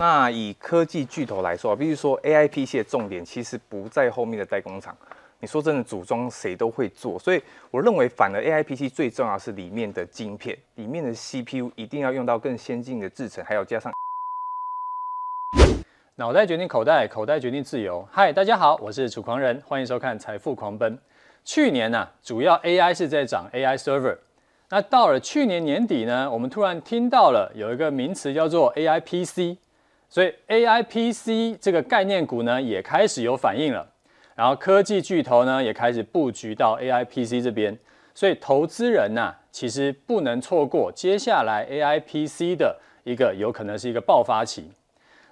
那以科技巨头来说，比如说 AI PC 的重点其实不在后面的代工厂。你说真的，组装谁都会做，所以我认为反而 AI PC 最重要是里面的晶片，里面的 CPU 一定要用到更先进的制程，还有加上。脑袋决定口袋，口袋决定自由。嗨，大家好，我是楚狂人，欢迎收看财富狂奔。去年呢、主要 AI 是在涨 AI server。那到了去年年底呢，我们突然听到了有一个名词叫做 AI PC，所以 AI PC 这个概念股呢也开始有反应了。然后科技巨头呢也开始布局到 AI PC 这边，所以投资人呐、其实不能错过接下来 AI PC 的一个有可能是一个爆发期。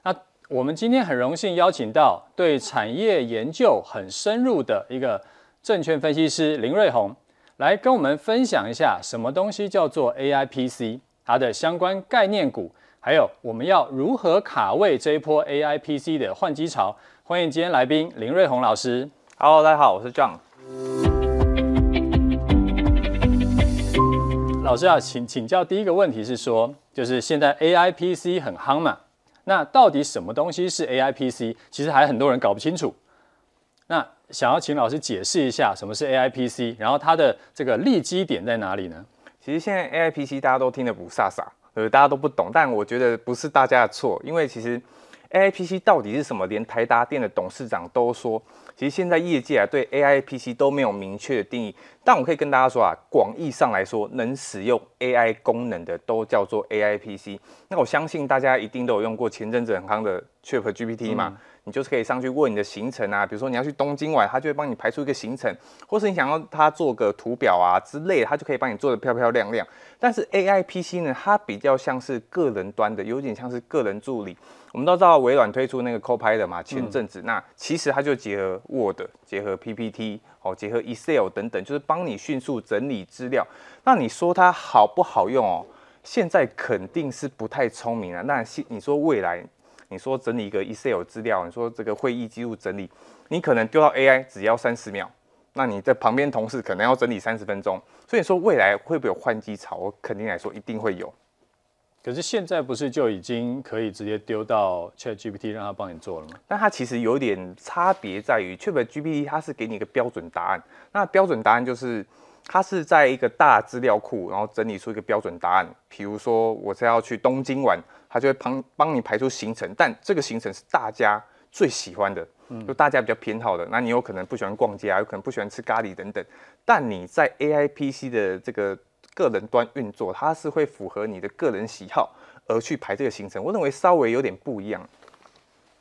那我们今天很荣幸邀请到对产业研究很深入的一个证券分析师林瑞宏，来跟我们分享一下什么东西叫做 AI PC，它的相关概念股，还有我们要如何卡位这一波 AI PC 的换机潮。欢迎今天来宾林瑞宏老师。Hello，大家好，我是 John。老师啊，请请教第一个问题是说，就是现在 AI PC 很夯嘛？那到底什么东西是 AI PC？其实还很多人搞不清楚。那想要请老师解释一下什么是 AI PC，然后它的这个利基点在哪里呢？其实现在 AI PC 大家都听得不飒飒，呃，大家都不懂。但我觉得不是大家的错，因为其实 AI PC 到底是什么，连台达电的董事长都说。其实现在业界啊，对 AI PC 都没有明确的定义，但我可以跟大家说啊，广义上来说，能使用 AI 功能的都叫做 AI PC。那我相信大家一定都有用过前阵子很夯的 ChatGPT 嘛，嗯、你就是可以上去问你的行程啊，比如说你要去东京玩，它就会帮你排出一个行程，或是你想要它做个图表啊之类的，它就可以帮你做的漂漂亮亮。但是 AI PC 呢，它比较像是个人端的，有点像是个人助理。我们都知道微软推出那个 Copilot 嘛，前阵子、嗯、那其实它就结合 Word、结合 PPT、哦，结合 Excel 等等，就是帮你迅速整理资料。那你说它好不好用哦？现在肯定是不太聪明了。那你说未来，你说整理一个 Excel 资料，你说这个会议记录整理，你可能丢到 AI 只要三十秒，那你在旁边同事可能要整理三十分钟。所以说未来会不会有换机潮？我肯定来说一定会有。可是现在不是就已经可以直接丢到 ChatGPT 让它帮你做了吗？但它其实有点差别在于，ChatGPT 它是给你一个标准答案，那标准答案就是它是在一个大资料库，然后整理出一个标准答案。比如说我是要去东京玩，它就会帮帮你排出行程，但这个行程是大家最喜欢的，就大家比较偏好的。那你有可能不喜欢逛街啊，有可能不喜欢吃咖喱等等，但你在 AIPC 的这个。个人端运作，它是会符合你的个人喜好而去排这个行程。我认为稍微有点不一样。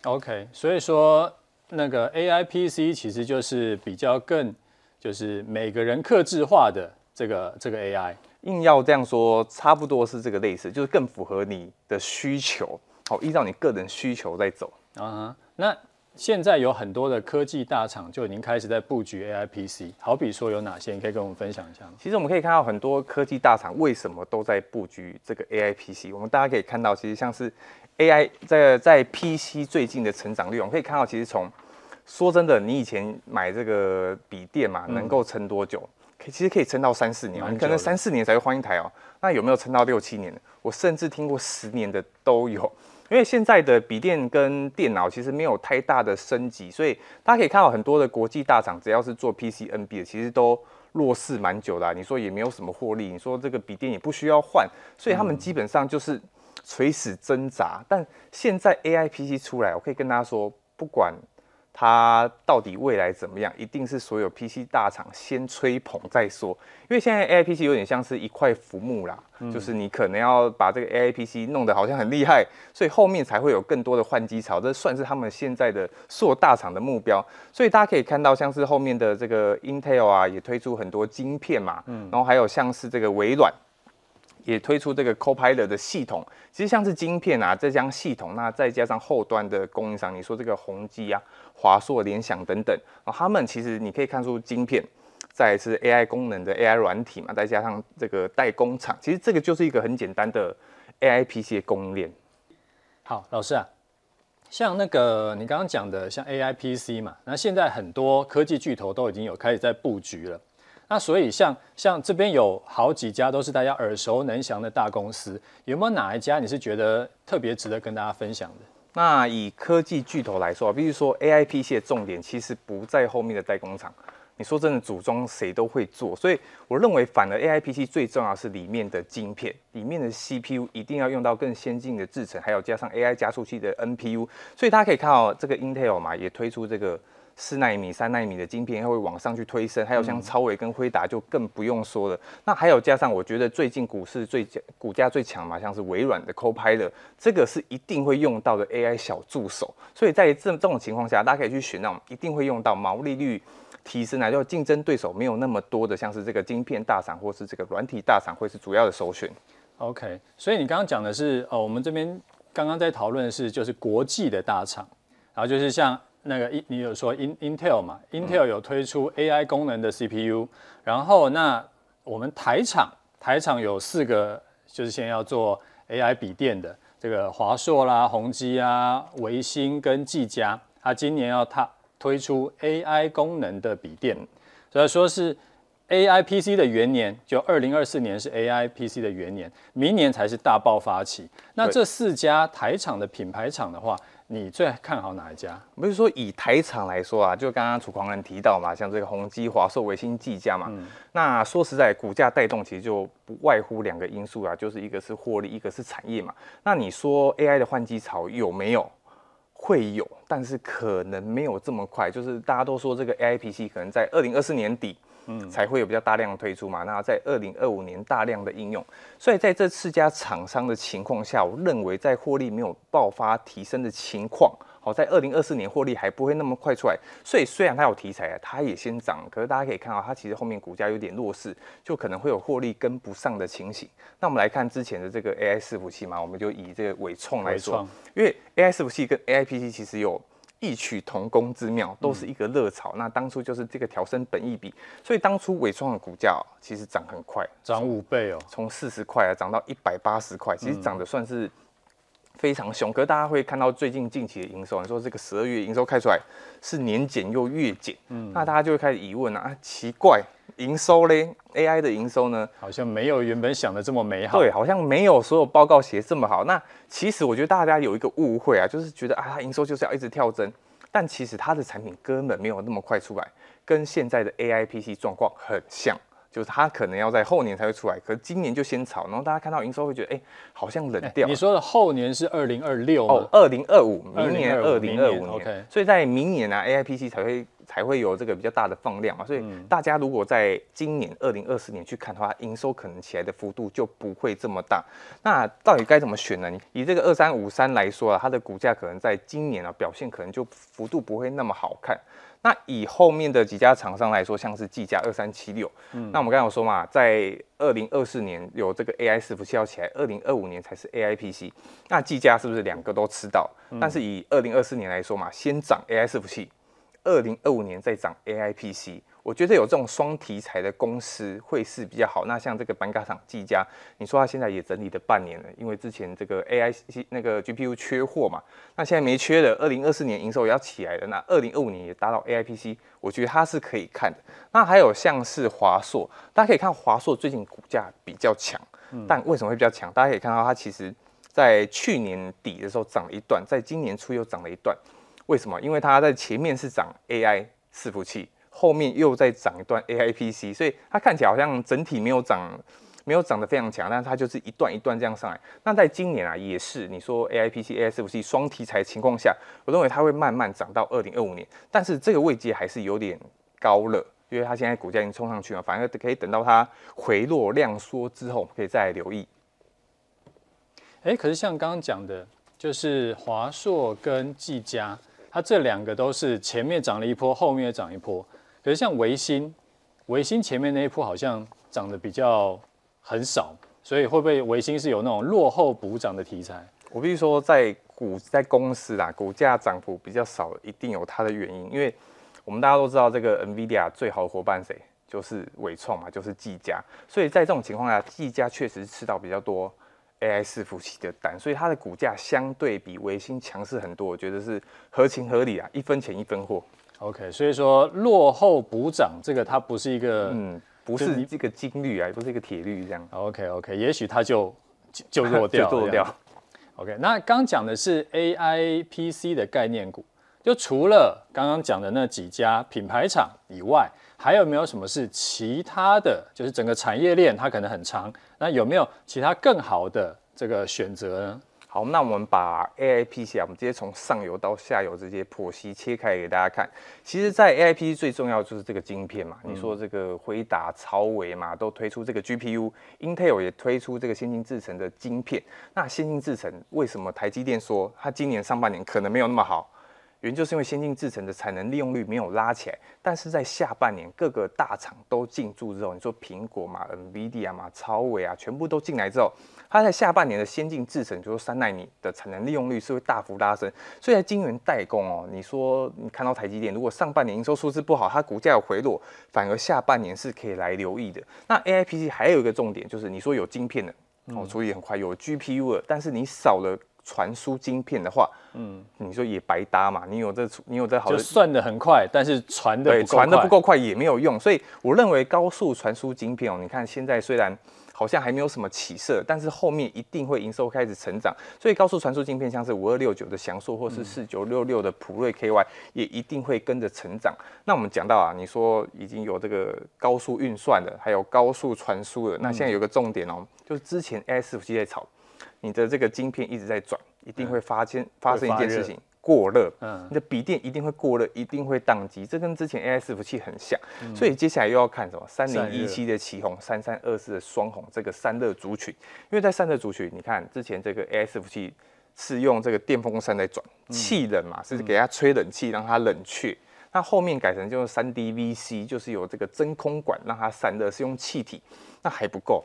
OK，所以说那个 AI PC 其实就是比较更就是每个人克制化的这个这个 AI。硬要这样说，差不多是这个类似，就是更符合你的需求，好，依照你个人需求在走。啊、uh-huh，那。现在有很多的科技大厂就已经开始在布局 AI PC，好比说有哪些？你可以跟我们分享一下吗？其实我们可以看到很多科技大厂为什么都在布局这个 AI PC。我们大家可以看到，其实像是 AI 在在 PC 最近的成长率，我们可以看到，其实从说真的，你以前买这个笔电嘛，能够撑多久？可其实可以撑到三四年，你可能三四年才会换一台哦。那有没有撑到六七年？我甚至听过十年的都有。因为现在的笔电跟电脑其实没有太大的升级，所以大家可以看到很多的国际大厂，只要是做 PCNB 的，其实都弱势蛮久的啊。你说也没有什么获利，你说这个笔电也不需要换，所以他们基本上就是垂死挣扎。但现在 AI PC 出来，我可以跟大家说，不管。它到底未来怎么样？一定是所有 PC 大厂先吹捧再说，因为现在 AI PC 有点像是一块浮木啦，嗯，就是你可能要把这个 AI PC 弄得好像很厉害，所以后面才会有更多的换机潮，这算是他们现在的所有大厂的目标。所以大家可以看到，像是后面的这个 Intel 啊，也推出很多晶片嘛，嗯，然后还有像是这个微软。也推出这个 Copilot 的系统，其实像是晶片啊，这项系统，那再加上后端的供应商，你说这个宏基啊、华硕、联想等等，啊，他们其实你可以看出晶片，再是 AI 功能的 AI 软体嘛，再加上这个代工厂，其实这个就是一个很简单的 AI PC 的供应链。好，老师啊，像那个你刚刚讲的像 AI PC 嘛，那现在很多科技巨头都已经有开始在布局了。那所以像像这边有好几家都是大家耳熟能详的大公司，有没有哪一家你是觉得特别值得跟大家分享的？那以科技巨头来说，比如说 AI PC 的重点其实不在后面的代工厂。你说真的，组装谁都会做，所以我认为反而 AI PC 最重要是里面的晶片，里面的 CPU 一定要用到更先进的制程，还有加上 AI 加速器的 NPU。所以大家可以看到，这个 Intel 嘛也推出这个四纳米、三纳米的晶片，它会往上去推升。还有像超微跟辉达就更不用说了。嗯、那还有加上，我觉得最近股市最股价最强嘛，像是微软的 Copilot，这个是一定会用到的 AI 小助手。所以在这这种情况下，大家可以去选那种一定会用到毛利率。提升来，就竞争对手没有那么多的，像是这个晶片大厂或是这个软体大厂，会是主要的首选。OK，所以你刚刚讲的是，哦，我们这边刚刚在讨论的是，就是国际的大厂，然后就是像那个你有说 In Intel 嘛，Intel 有推出 AI 功能的 CPU，嗯，然后那我们台厂台厂有四个，就是现在要做 AI 笔电的，这个华硕啦、宏基啊、维星跟技嘉，它今年要它。推出 AI 功能的笔电，所以说是 AI PC 的元年，就二零二四年是 AI PC 的元年，明年才是大爆发期。那这四家台厂的品牌厂的话，你最看好哪一家？不是说以台厂来说啊，就刚刚楚狂人提到嘛，像这个宏基、华硕、微星、技嘉嘛。嗯、那说实在，股价带动其实就不外乎两个因素啊，就是一个是获利，一个是产业嘛。那你说 AI 的换机潮有没有？会有，但是可能没有这么快。就是大家都说这个 AI PC 可能在二零二四年底，嗯，才会有比较大量的推出嘛。那在二零二五年大量的应用，所以在这四家厂商的情况下，我认为在获利没有爆发提升的情况。好，在二零二四年获利还不会那么快出来，所以虽然它有题材啊，它也先涨，可是大家可以看到它其实后面股价有点弱势，就可能会有获利跟不上的情形。那我们来看之前的这个 AI 伺服器嘛，我们就以这个伟创来说，因为 AI 伺服器跟 AI PC 其实有异曲同工之妙，都是一个热潮。那当初就是这个调升本益比，所以当初伟创的股价其实涨很快，涨五倍哦，从四十块啊涨到一百八十块，其实涨的算是。非常凶，可是大家会看到最近近期的营收，你说这个十二月营收开出来是年减又月减，嗯，那大家就会开始疑问啊，啊奇怪，营收嘞，AI 的营收呢，好像没有原本想的这么美好，对，好像没有所有报告写这么好。那其实我觉得大家有一个误会啊，就是觉得啊，它营收就是要一直跳增，但其实它的产品根本没有那么快出来，跟现在的 AI PC 状况很像。就是它可能要在后年才会出来，可是今年就先炒，然后大家看到营收会觉得，哎、欸，好像冷掉、欸。你说的后年是二零二六哦，二零二五，明年二零二五年。所以在明年呢、啊、，AIPC 才会才会有这个比较大的放量嘛。所以大家如果在今年二零二四年去看的话，营收可能起来的幅度就不会这么大。那到底该怎么选呢？以这个二三五三来说啊，它的股价可能在今年啊表现可能就幅度不会那么好看。那以后面的几家厂商来说，像是技嘉二三七六，嗯，那我们刚才有说嘛，在二零二四年有这个 AI 伺服器要起来，二零二五年才是 AI PC。那技嘉是不是两个都吃到？嗯、但是以二零二四年来说嘛，先涨 AI 伺服器，二零二五年再涨 AI PC。我觉得有这种双题材的公司会是比较好。那像这个板卡厂技嘉，你说它现在也整理了半年了，因为之前这个 AI 那个 GPU 缺货嘛，那现在没缺了。二零二四年营收也要起来了，那二零二五年也达到 AI PC，我觉得它是可以看的。那还有像是华硕，大家可以看华硕最近股价比较强，但为什么会比较强？大家可以看到它其实在去年底的时候涨了一段，在今年初又涨了一段。为什么？因为它在前面是涨 AI 伺服器。后面又再涨一段 AI PC，所以它看起来好像整体没有涨，没有涨得非常强，但是它就是一段一段这样上来。那在今年啊，也是你说 AI PC、AI 伺服器双题材情况下，我认为它会慢慢涨到二零二五年，但是这个位阶还是有点高了，因为它现在股价已经冲上去了，反而可以等到它回落量缩之后，可以再来留意。哎，可是像刚刚讲的，就是华硕跟技嘉，它这两个都是前面涨了一波，后面也涨一波。可是像微星，微星前面那一波好像涨得比较很少，所以会不会微星是有那种落后补涨的题材？我必须说，在股在公司啊，股价涨幅比较少，一定有它的原因。因为我们大家都知道，这个 NVIDIA 最好的伙伴谁？就是伟创嘛，就是技嘉。所以在这种情况下，技嘉确实吃到比较多 AI 伺服器的单，所以它的股价相对比微星强势很多，我觉得是合情合理啊，一分钱一分货。OK，所以说落后补涨这个它不是一个，嗯，不是这个金律啊，不是一个铁律这样。OK OK，也许它就 就弱掉，就弱掉。OK，那刚讲的是 AI PC 的概念股，就除了刚刚讲的那几家品牌厂以外，还有没有什么是其他的？就是整个产业链它可能很长，那有没有其他更好的这个选择呢？好，那我们把 AI PC 啊，我们直接从上游到下游直接剖析切开给大家看。其实，在 AI PC 最重要就是这个晶片嘛。嗯、你说这个辉达、超维嘛，都推出这个 GPU，Intel 也推出这个先进制程的晶片。那先进制程为什么台积电说它今年上半年可能没有那么好？原因就是因为先进制程的产能利用率没有拉起来，但是在下半年各个大厂都进驻之后，你说苹果嘛、NVIDIA 嘛、超微啊，全部都进来之后，它在下半年的先进制程，就是三纳米的产能利用率是会大幅拉升，所以在晶圆代工哦，你说你看到台积电如果上半年营收数字不好，它股价有回落，反而下半年是可以来留意的。那 AIPC 还有一个重点就是，你说有晶片的哦，处理很快，有 GPU 了，但是你少了。传输晶片的话，嗯，你说也白搭嘛？你有这，你有这好的，就算得很快，但是传的对传的不够快也没有用。所以我认为高速传输晶片哦，你看现在虽然好像还没有什么起色，但是后面一定会营收开始成长。所以高速传输晶片像是五二六九的祥硕，或是四九六六的普瑞 KY，也一定会跟着成长。那我们讲到啊，你说已经有这个高速运算的，还有高速传输的，那现在有个重点哦，就是之前服器在炒。你的这个晶片一直在转，一定会发现发生一件事情，过热。嗯，你的笔电一定会过热，一定会宕机。这跟之前 AI 伺服器很像，所以接下来又要看什么？三零一七的旗红，三三二四的双红，这个散热族群。因为在散热族群，你看之前这个 AI 伺服器是用这个电风扇在转，气冷嘛，是给它吹冷气让它冷却。那后面改成就是三 DVC，就是有这个真空管让它散热，是用气体，那还不够。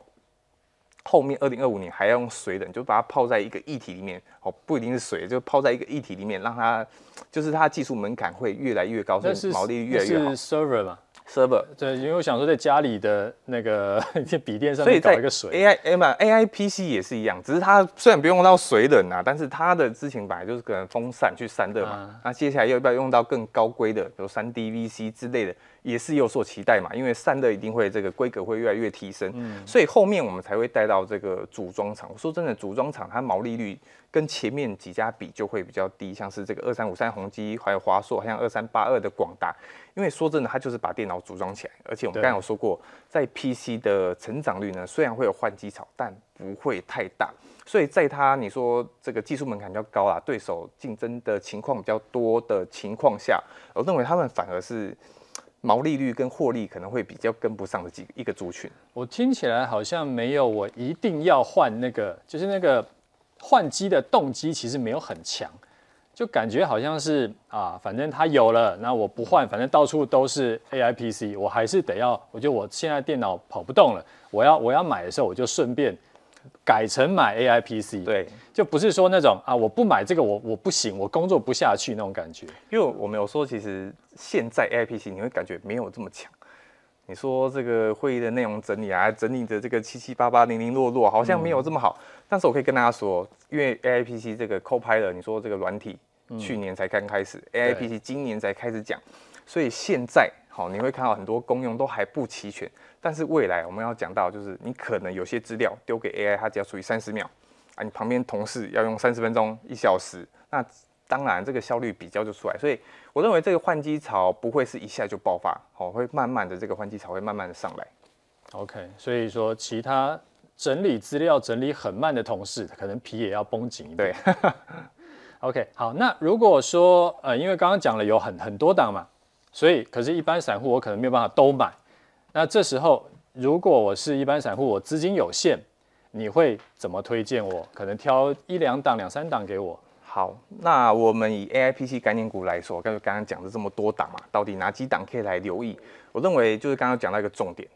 后面二零二五年还要用水冷，就把它泡在一个液体里面，哦，不一定是水，就泡在一个液体里面，让它，就是它的技术门槛会越来越高，所以毛利率越来越好。是 server 嘛？server 对，因为我想说，在家里的那个 笔电上面搞一个水，AI A 嘛，AI PC 也是一样，只是它虽然不用到水冷啊，但是它的之前本来就是可能风扇去散热嘛，啊、那接下来要不要用到更高规的，比如三 DVC 之类的，也是有所期待嘛，因为散热一定会这个规格会越来越提升，嗯、所以后面我们才会带到这个组装厂。我说真的，组装厂它毛利率跟前面几家比就会比较低，像是这个二三五三宏基，还有华硕，还有二三八二的广达。因为说真的，它就是把电脑组装起来，而且我们刚刚有说过，在 PC 的成长率呢，虽然会有换机潮，但不会太大。所以在它你说这个技术门槛比较高啊，对手竞争的情况比较多的情况下，我认为他们反而是毛利率跟获利可能会比较跟不上的几个一个族群。我听起来好像没有我一定要换那个，就是那个换机的动机其实没有很强。就感觉好像是啊，反正它有了，那我不换，反正到处都是 AI PC，我还是得要。我觉得我现在电脑跑不动了，我要我要买的时候，我就顺便改成买 AI PC。对，就不是说那种啊，我不买这个我我不行，我工作不下去那种感觉。因为我没有说，其实现在 AI PC 你会感觉没有这么强。你说这个会议的内容整理啊，整理的这个七七八八零零落落，好像没有这么好。嗯、但是我可以跟大家说，因为 AI PC 这个 Copilot，你说这个软体。去年才刚开始，AI PC 今年才开始讲，所以现在好，你会看到很多功用都还不齐全。但是未来我们要讲到，就是你可能有些资料丢给 AI，它只要处理三十秒啊，你旁边同事要用三十分钟、一小时，那当然这个效率比较就出来。所以我认为这个换机潮不会是一下就爆发，好，会慢慢的这个换机潮会慢慢的上来。OK，所以说其他整理资料整理很慢的同事，可能皮也要绷紧一点。对。OK，好，那如果说，呃，因为刚刚讲了有很很多档嘛，所以可是，一般散户我可能没有办法都买。那这时候，如果我是一般散户，我资金有限，你会怎么推荐我？可能挑一两档、两三档给我。好，那我们以 AIPC 概念股来说，刚刚刚讲的这么多档嘛，到底哪几档可以来留意？我认为就是刚刚讲到一个重点，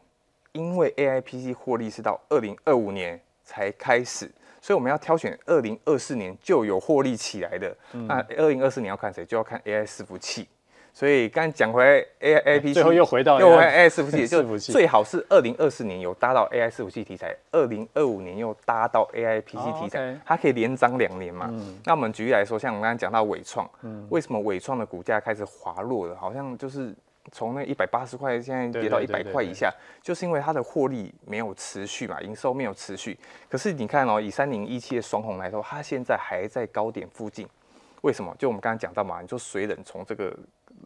因为 AIPC 获利是到二零二五年才开始。所以我们要挑选二零二四年就有获利起来的。嗯、那二零二四年要看谁？就要看 AI 伺服器。所以刚讲回来，AI AI PC 最后又回到又回 AI 伺服器，就最好是二零二四年有搭到 AI 伺服器题材，二零二五年又搭到 AI PC 题材，哦 okay、它可以连涨两年嘛。嗯、那我们举例来说，像我们刚刚讲到伟创，嗯、为什么伟创的股价开始滑落了？好像就是从那一百八十块现在跌到一百块以下，就是因为它的获利没有持续嘛，营收没有持续。可是你看哦，以三零一七的双红来说，它现在还在高点附近，为什么？就我们刚刚讲到嘛，你说水冷从这个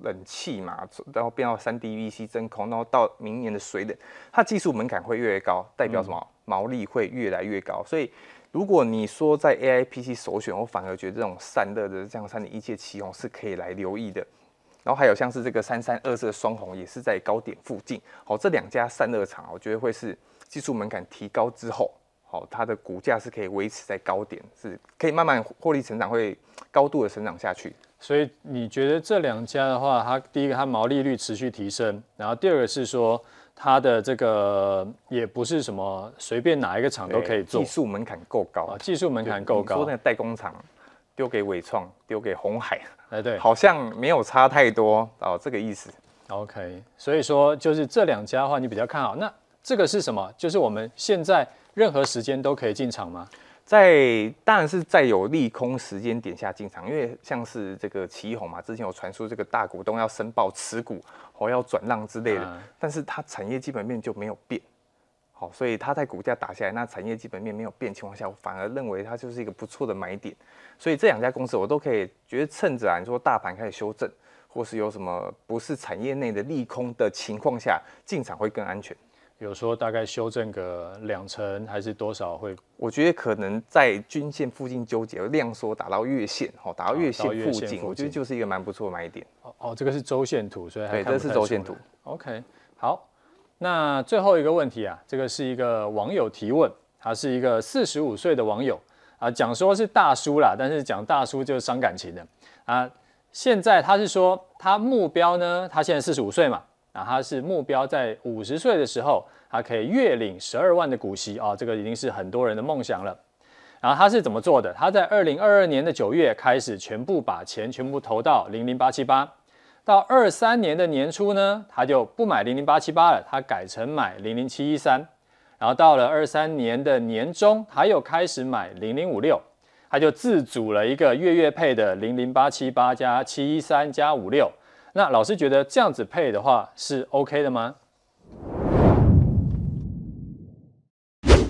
冷气嘛，然后变到三 DVC 真空，然后到明年的水冷，它技术门槛会越来越高，代表什么？毛利会越来越高。所以如果你说在 AI PC 首选，我反而觉得这种散热的，像三点一七的奇鋐是可以来留意的。然后还有像是这个三三二四双红，也是在高点附近。好，这两家散热厂，我觉得会是技术门槛提高之后，好，它的股价是可以维持在高点，是可以慢慢获利成长，会高度的成长下去。所以你觉得这两家的话，它第一个它毛利率持续提升，然后第二个是说它的这个也不是什么随便哪一个厂都可以做，技术门槛够高，啊，技术门槛够高。说那个代工厂丢给伟创，丢给红海。哎，对，好像没有差太多哦，这个意思。OK，所以说就是这两家的话，你比较看好。那这个是什么？就是我们现在任何时间都可以进场吗？在，当然是在有利空时间点下进场，因为像是这个奇红嘛，之前有传出这个大股东要申报持股或要转让之类的，嗯、但是它产业基本面就没有变。好，所以它在股价打下来，那产业基本面没有变情况下，我反而认为它就是一个不错的买点。所以这两家公司我都可以觉得趁着啊，你说大盘开始修正，或是有什么不是产业内的利空的情况下进场会更安全。有说大概修正个两成还是多少会？我觉得可能在均线附近纠结，量缩打到月线，哦，打到月线附近，我觉得就是一个蛮不错的买点。哦哦，这个是周线图，所以还对，这是周线图。OK，好。那最后一个问题啊，这个是一个网友提问，他是一个四十五岁的网友啊，讲说是大叔啦，但是讲大叔就是伤感情的啊。现在他是说他目标呢，他现在四十五岁嘛，啊，他是目标在五十岁的时候，他可以月领十二万的股息啊，这个已经是很多人的梦想了。然后他是怎么做的？他在二零二二年的九月开始，全部把钱全部投到零零八七八。到二三年的年初呢，他就不买零零八七八了，他改成买零零七一三。然后到了二三年的年中，他又开始买零零五六，他就自组了一个月月配的零零八七八加七一三加五六。那老师觉得这样子配的话是 OK 的吗？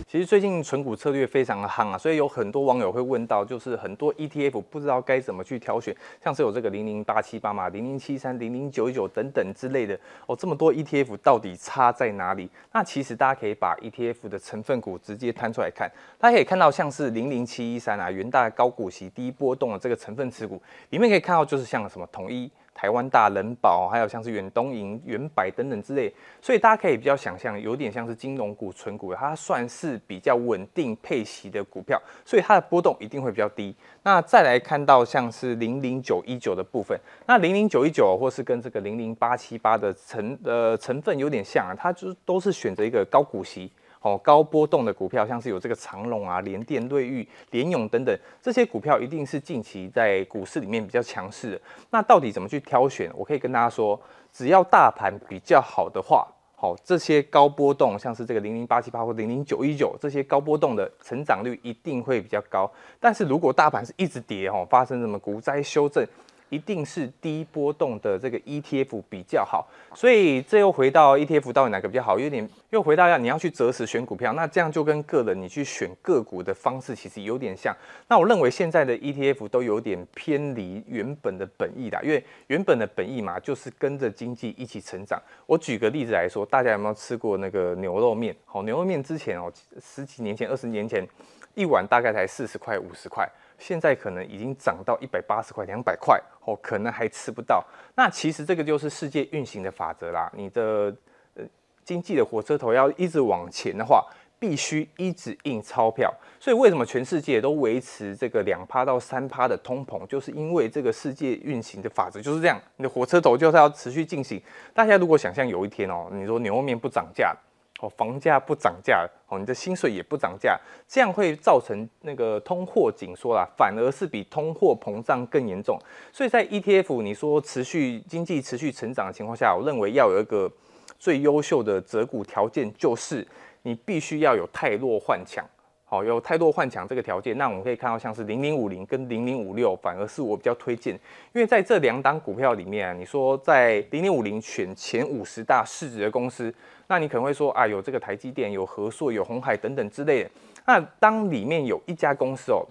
其实最近存股策略非常的夯啊，所以有很多网友会问到，就是很多 ETF 不知道该怎么去挑选，像是有这个零零八七八嘛、零零七三、零零九九等等之类的哦，这么多 ETF 到底差在哪里？那其实大家可以把 ETF 的成分股直接摊出来看，大家可以看到像是零零七一三啊，元大高股息低波动的这个成分持股，里面可以看到就是像什么统一。台湾大人保，还有像是远东银、远百等等之类，所以大家可以比较想象，有点像是金融股、存股，它算是比较稳定配息的股票，所以它的波动一定会比较低。那再来看到像是零零九一九的部分，那零零九一九或是跟这个零零八七八的成呃成分有点像啊，它就都是选择一个高股息。哦，高波动的股票，像是有这个长隆啊、联电、瑞昱、联咏等等，这些股票一定是近期在股市里面比较强势的。那到底怎么去挑选？我可以跟大家说，只要大盘比较好的话，好，这些高波动，像是这个零零八七八或零零九一九这些高波动的成长率一定会比较高。但是如果大盘是一直跌，哦，发生什么股灾修正，一定是低波动的这个 ETF 比较好，所以这又回到 ETF 到底哪个比较好？有点又回到要你要去择时选股票，那这样就跟个人你去选个股的方式其实有点像。那我认为现在的 ETF 都有点偏离原本的本意啦，因为原本的本意嘛，就是跟着经济一起成长。我举个例子来说，大家有没有吃过那个牛肉面？好，牛肉面之前哦，十几年前、二十年前，一碗大概才四十块、五十块。现在可能已经涨到一百八十块、两百块哦，可能还吃不到。那其实这个就是世界运行的法则啦。你的呃经济的火车头要一直往前的话，必须一直印钞票。所以为什么全世界都维持这个两趴到三趴的通膨，就是因为这个世界运行的法则就是这样。你的火车头就是要持续进行。大家如果想象有一天哦，你说牛肉面不涨价。哦，房价不涨价，哦，你的薪水也不涨价，这样会造成那个通货紧缩啦，反而是比通货膨胀更严重。所以在 ETF 你说持续经济持续成长的情况下，我认为要有一个最优秀的择股条件，就是你必须要有汰弱换强。好，有太多换抢这个条件，那我们可以看到像是零零五零跟零零五六，反而是我比较推荐，因为在这两档股票里面啊，你说在零零五零选前五十大市值的公司，那你可能会说啊，有这个台积电、有和硕、有红海等等之类的。那当里面有一家公司哦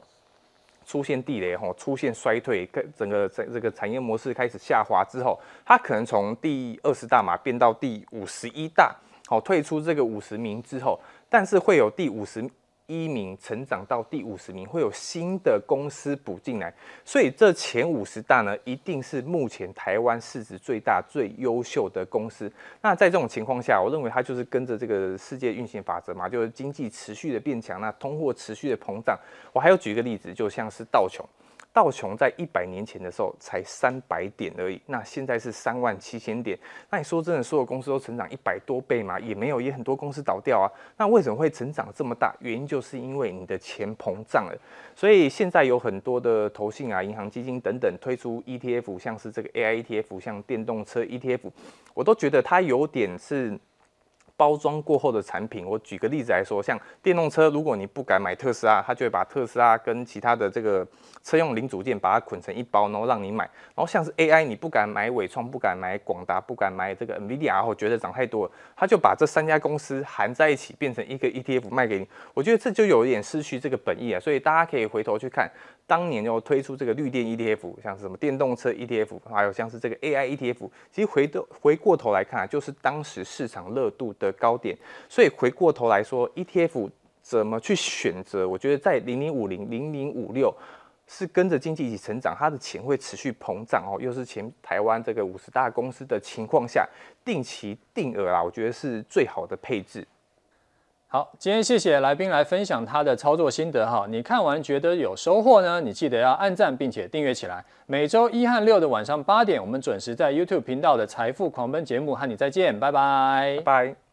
出现地雷吼，出现衰退，整个这这个产业模式开始下滑之后，它可能从第二十大嘛变到第五十一大，好，退出这个五十名之后，但是会有第五十。一名成长到第五十名，会有新的公司补进来，所以这前五十大呢，一定是目前台湾市值最大、最优秀的公司。那在这种情况下，我认为它就是跟着这个世界运行法则嘛，就是经济持续的变强，那通货持续的膨胀。我还要举一个例子，就像是道琼。道琼在一百年前的时候才三百点而已，那现在是三万七千点。那你说真的，所有公司都成长一百多倍吗？也没有，也很多公司倒掉啊。那为什么会成长这么大？原因就是因为你的钱膨胀了。所以现在有很多的投信啊、银行基金等等推出 ETF，像是这个 AI ETF，像电动车 ETF，我都觉得它有点是。包装过后的产品，我举个例子来说，像电动车，如果你不敢买特斯拉，他就会把特斯拉跟其他的这个车用零组件把它捆成一包，然后让你买。然后像是 AI，你不敢买纬创，不敢买广达，不敢买这个 NVIDIA，然后觉得涨太多了，他就把这三家公司含在一起，变成一个 ETF 卖给你。我觉得这就有一点失去这个本意啊，所以大家可以回头去看。当年又推出这个绿电 ETF，像是什么电动车 ETF，还有像是这个 AI ETF，其实回头回过头来看啊，就是当时市场热度的的高点。所以回过头来说，ETF 怎么去选择？我觉得在零零五零、零零五六是跟着经济一起成长，它的钱会持续膨胀哦，又是前台湾这个五十大公司的情况下，定期定额啦，我觉得是最好的配置。好，今天谢谢来宾来分享他的操作心得哈。你看完觉得有收获呢？你记得要按赞并且订阅起来。每周一和六的晚上八点，我们准时在 YouTube 频道的财富狂奔节目和你再见，拜拜。拜拜。